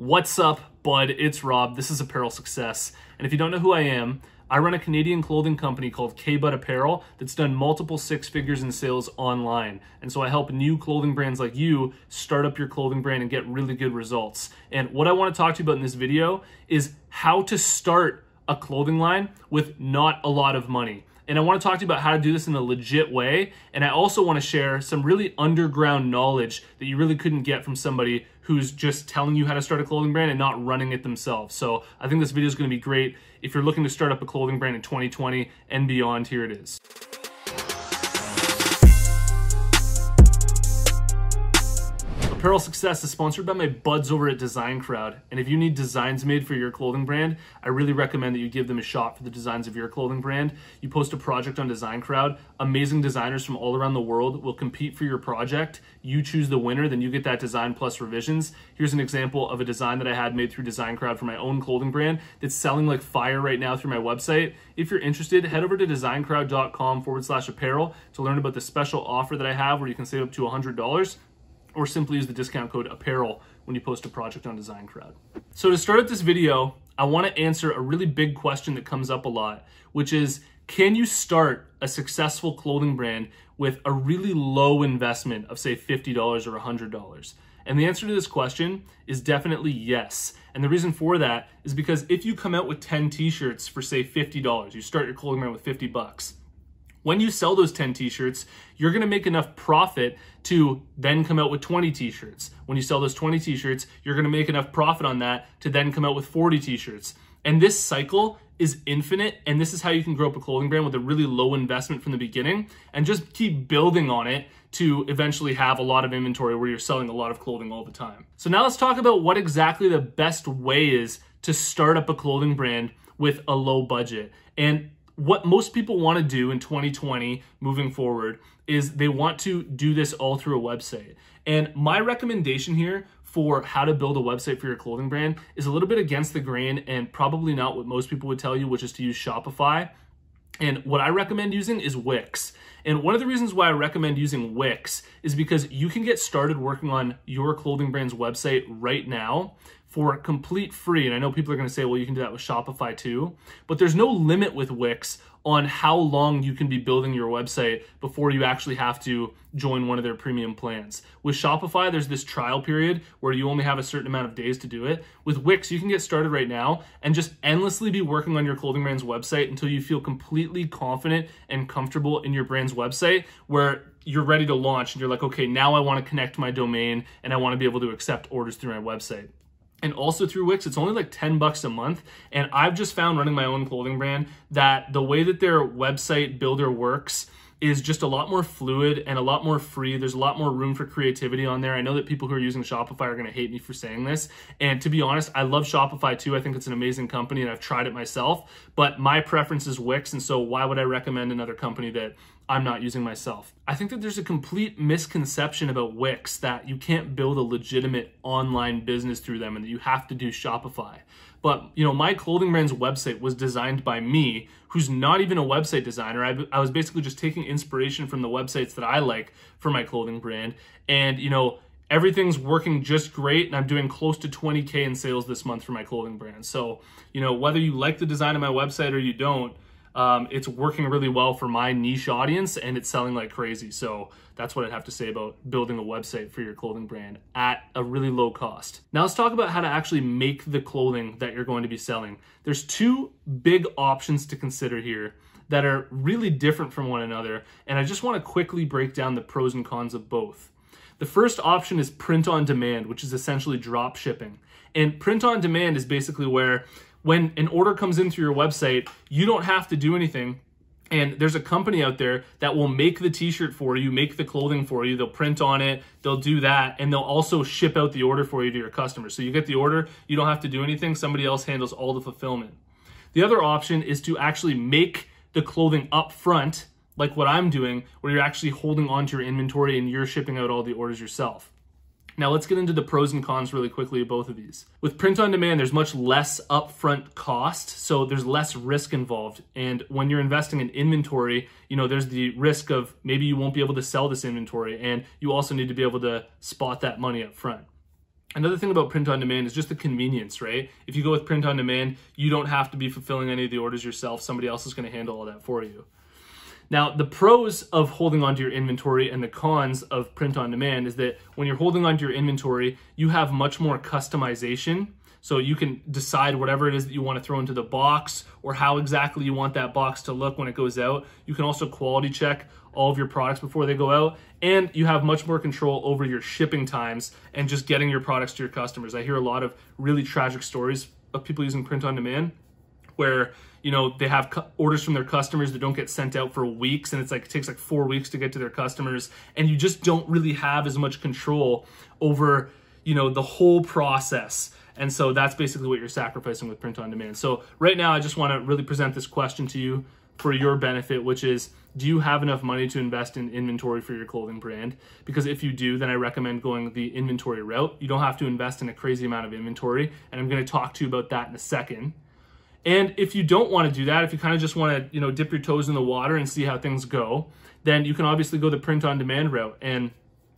What's up, bud? It's Rob. This is Apparel Success. And if you don't know who I am, I run a Canadian clothing company called K-Bud Apparel that's done multiple six figures in sales online. And so I help new clothing brands like you start up your clothing brand and get really good results. And what I want to talk to you about in this video is how to start a clothing line with not a lot of money. And I want to talk to you about how to do this in a legit way. And I also want to share some really underground knowledge that you really couldn't get from somebody who's just telling you how to start a clothing brand and not running it themselves. So I think this video is going to be great. If you're looking to start up a clothing brand in 2020 and beyond, here it is. Apparel Success is sponsored by my buds over at Design Crowd. And if you need designs made for your clothing brand, I really recommend that you give them a shot for the designs of your clothing brand. You post a project on Design Crowd, amazing designers from all around the world will compete for your project. You choose the winner, then you get that design plus revisions. Here's an example of a design that I had made through Design Crowd for my own clothing brand that's selling like fire right now through my website. If you're interested, head over to designcrowd.com forward slash apparel to learn about the special offer that I have where you can save up to $100 or simply use the discount code apparel when you post a project on Design Crowd. So to start out this video, I want to answer a really big question that comes up a lot, which is can you start a successful clothing brand with a really low investment of say $50 or $100? And the answer to this question is definitely yes. And the reason for that is because if you come out with 10 t-shirts for say $50, you start your clothing brand with 50 bucks, when you sell those 10 t-shirts, you're going to make enough profit to then come out with 20 t-shirts. When you sell those 20 t-shirts, you're going to make enough profit on that to then come out with 40 t-shirts. And this cycle is infinite and this is how you can grow up a clothing brand with a really low investment from the beginning and just keep building on it to eventually have a lot of inventory where you're selling a lot of clothing all the time. So now let's talk about what exactly the best way is to start up a clothing brand with a low budget. And what most people want to do in 2020 moving forward is they want to do this all through a website. And my recommendation here for how to build a website for your clothing brand is a little bit against the grain and probably not what most people would tell you, which is to use Shopify. And what I recommend using is Wix. And one of the reasons why I recommend using Wix is because you can get started working on your clothing brand's website right now for complete free. And I know people are going to say, well, you can do that with Shopify too. But there's no limit with Wix on how long you can be building your website before you actually have to join one of their premium plans. With Shopify, there's this trial period where you only have a certain amount of days to do it. With Wix, you can get started right now and just endlessly be working on your clothing brand's website until you feel completely confident and comfortable in your brand's website where you're ready to launch and you're like, okay, now I want to connect my domain and I want to be able to accept orders through my website and also through Wix, it's only like 10 bucks a month. And I've just found running my own clothing brand that the way that their website builder works is just a lot more fluid and a lot more free. There's a lot more room for creativity on there. I know that people who are using Shopify are going to hate me for saying this. And to be honest, I love Shopify too. I think it's an amazing company and I've tried it myself, but my preference is Wix. And so why would I recommend another company that I'm not using myself. I think that there's a complete misconception about Wix that you can't build a legitimate online business through them and that you have to do Shopify. But, you know, my clothing brand's website was designed by me, who's not even a website designer. I, I was basically just taking inspiration from the websites that I like for my clothing brand. And, you know, everything's working just great and I'm doing close to 20K in sales this month for my clothing brand. So, you know, whether you like the design of my website or you don't, um, it's working really well for my niche audience and it's selling like crazy. So that's what I'd have to say about building a website for your clothing brand at a really low cost. Now let's talk about how to actually make the clothing that you're going to be selling. There's two big options to consider here that are really different from one another. And I just want to quickly break down the pros and cons of both. The first option is print on demand, which is essentially drop shipping. And print on demand is basically where when an order comes in through your website, you don't have to do anything. And there's a company out there that will make the t-shirt for you, make the clothing for you. They'll print on it, they'll do that, and they'll also ship out the order for you to your customers. So you get the order, you don't have to do anything. Somebody else handles all the fulfillment. The other option is to actually make the clothing up front, like what I'm doing, where you're actually holding onto your inventory and you're shipping out all the orders yourself. Now let's get into the pros and cons really quickly of both of these. With print on demand, there's much less upfront cost, so there's less risk involved. And when you're investing in inventory, you know, there's the risk of maybe you won't be able to sell this inventory, and you also need to be able to spot that money up front. Another thing about print on demand is just the convenience, right? If you go with print on demand, you don't have to be fulfilling any of the orders yourself. Somebody else is going to handle all that for you. Now, the pros of holding onto your inventory and the cons of print on demand is that when you're holding onto your inventory, you have much more customization. So you can decide whatever it is that you want to throw into the box or how exactly you want that box to look when it goes out. You can also quality check all of your products before they go out and you have much more control over your shipping times and just getting your products to your customers. I hear a lot of really tragic stories of people using print on demand where you know they have cu- orders from their customers that don't get sent out for weeks and it's like it takes like 4 weeks to get to their customers and you just don't really have as much control over you know the whole process. And so that's basically what you're sacrificing with print on demand. So right now i just want to really present this question to you for your benefit which is do you have enough money to invest in inventory for your clothing brand? Because if you do then i recommend going the inventory route. You don't have to invest in a crazy amount of inventory and i'm going to talk to you about that in a second and if you don't want to do that, if you kind of just want to, you know, dip your toes in the water and see how things go, then you can obviously go the print on demand route and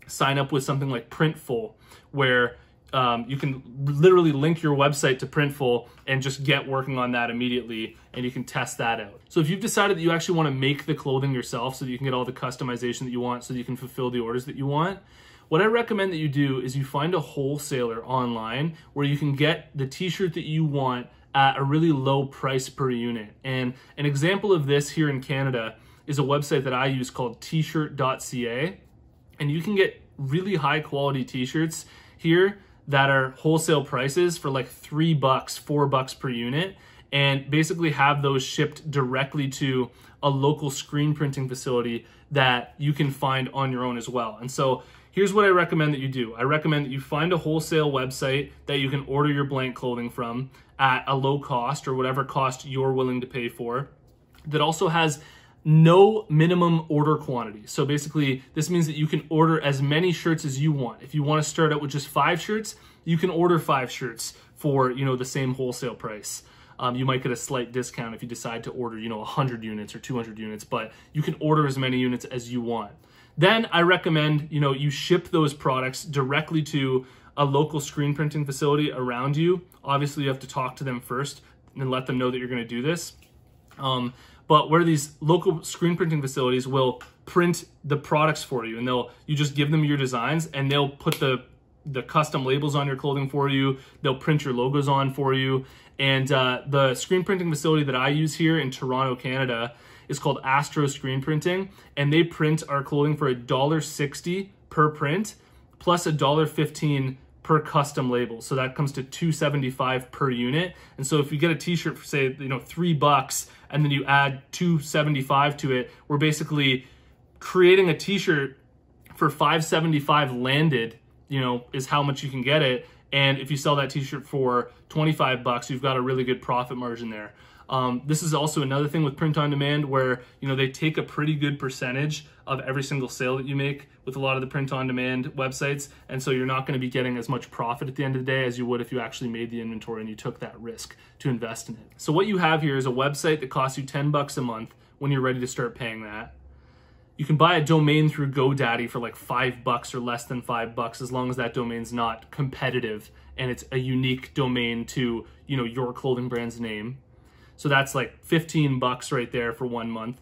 sign up with something like Printful, where um, you can literally link your website to Printful and just get working on that immediately, and you can test that out. So if you've decided that you actually want to make the clothing yourself, so that you can get all the customization that you want, so that you can fulfill the orders that you want, what I recommend that you do is you find a wholesaler online where you can get the t-shirt that you want at a really low price per unit. And an example of this here in Canada is a website that I use called tshirt.ca. And you can get really high quality t-shirts here that are wholesale prices for like three bucks, four bucks per unit, and basically have those shipped directly to a local screen printing facility that you can find on your own as well. And so here's what I recommend that you do. I recommend that you find a wholesale website that you can order your blank clothing from at a low cost or whatever cost you're willing to pay for that also has no minimum order quantity. So basically, this means that you can order as many shirts as you want. If you want to start out with just five shirts, you can order five shirts for you know the same wholesale price. Um, you might get a slight discount if you decide to order you know 100 units or 200 units, but you can order as many units as you want. Then I recommend, you know, you ship those products directly to a local screen printing facility around you. Obviously, you have to talk to them first and let them know that you're going to do this. Um, but where these local screen printing facilities will print the products for you, and they'll you just give them your designs, and they'll put the the custom labels on your clothing for you. They'll print your logos on for you. And uh, the screen printing facility that I use here in Toronto, Canada, is called Astro Screen Printing, and they print our clothing for a dollar sixty per print, plus a dollar fifteen per custom label. So that comes to 275 per unit. And so if you get a t-shirt for say, you know, 3 bucks and then you add 275 to it, we're basically creating a t-shirt for 575 landed, you know, is how much you can get it. And if you sell that t-shirt for 25 bucks, you've got a really good profit margin there. Um, this is also another thing with print on demand where you know they take a pretty good percentage of every single sale that you make with a lot of the print on demand websites, and so you're not going to be getting as much profit at the end of the day as you would if you actually made the inventory and you took that risk to invest in it. So what you have here is a website that costs you 10 bucks a month when you're ready to start paying that. You can buy a domain through GoDaddy for like five bucks or less than five bucks as long as that domain's not competitive and it's a unique domain to you know your clothing brand's name. So that's like 15 bucks right there for one month.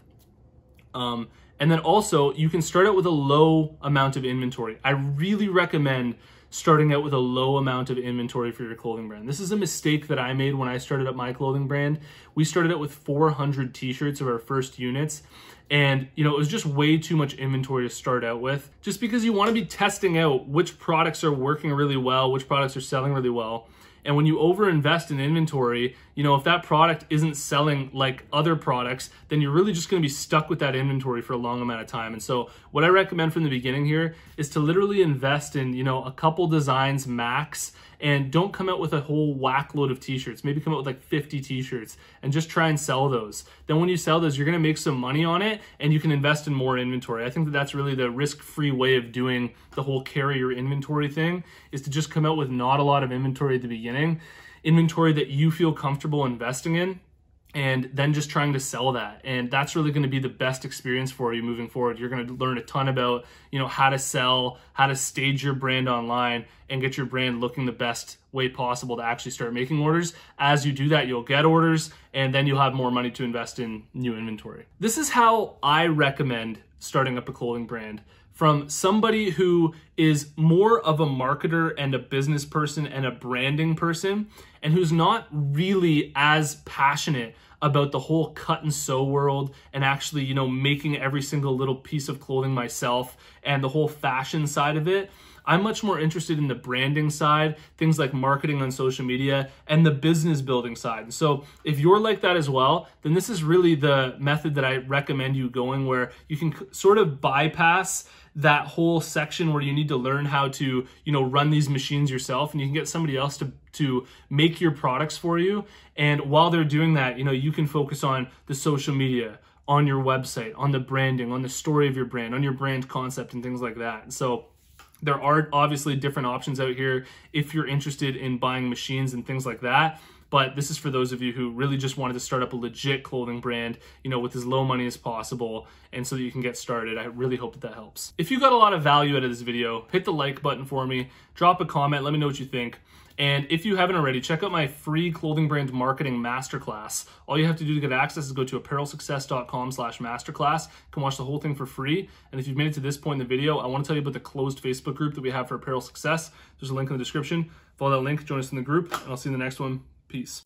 Um, and then also, you can start out with a low amount of inventory. I really recommend starting out with a low amount of inventory for your clothing brand. This is a mistake that I made when I started up my clothing brand. We started out with 400 t-shirts of our first units and you know it was just way too much inventory to start out with just because you want to be testing out which products are working really well, which products are selling really well. And when you overinvest in inventory, you know, if that product isn't selling like other products, then you're really just going to be stuck with that inventory for a long amount of time. And so, what I recommend from the beginning here is to literally invest in, you know, a couple designs max and don't come out with a whole whack load of t-shirts. Maybe come out with like 50 t-shirts and just try and sell those. Then when you sell those, you're going to make some money on it and you can invest in more inventory. I think that that's really the risk-free way of doing the whole carrier inventory thing is to just come out with not a lot of inventory at the beginning, inventory that you feel comfortable investing in and then just trying to sell that. And that's really going to be the best experience for you moving forward. You're going to learn a ton about you know how to sell how to stage your brand online and get your brand looking the best way possible to actually start making orders. As you do that you'll get orders and then you'll have more money to invest in new inventory. This is how i recommend starting up a clothing brand from somebody who is more of a marketer and a business person and a branding person and who's not really as passionate about the whole cut and sew world and actually, you know, making every single little piece of clothing myself and the whole fashion side of it. I'm much more interested in the branding side, things like marketing on social media, and the business building side. So if you're like that as well, then this is really the method that I recommend you going where you can sort of bypass that whole section where you need to learn how to, you know, run these machines yourself and you can get somebody else to to make your products for you. And while they're doing that, you know, you can focus on the social media, on your website, on the branding, on the story of your brand, on your brand concept and things like that. So there are obviously different options out here if you're interested in buying machines and things like that. But this is for those of you who really just wanted to start up a legit clothing brand, you know, with as low money as possible, and so that you can get started. I really hope that that helps. If you got a lot of value out of this video, hit the like button for me, drop a comment, let me know what you think. And if you haven't already, check out my free clothing brand marketing masterclass. All you have to do to get access is go to apparelsuccess.com slash masterclass. You can watch the whole thing for free. And if you've made it to this point in the video, I want to tell you about the closed Facebook group that we have for Apparel Success. There's a link in the description. Follow that link, join us in the group, and I'll see you in the next one. Peace.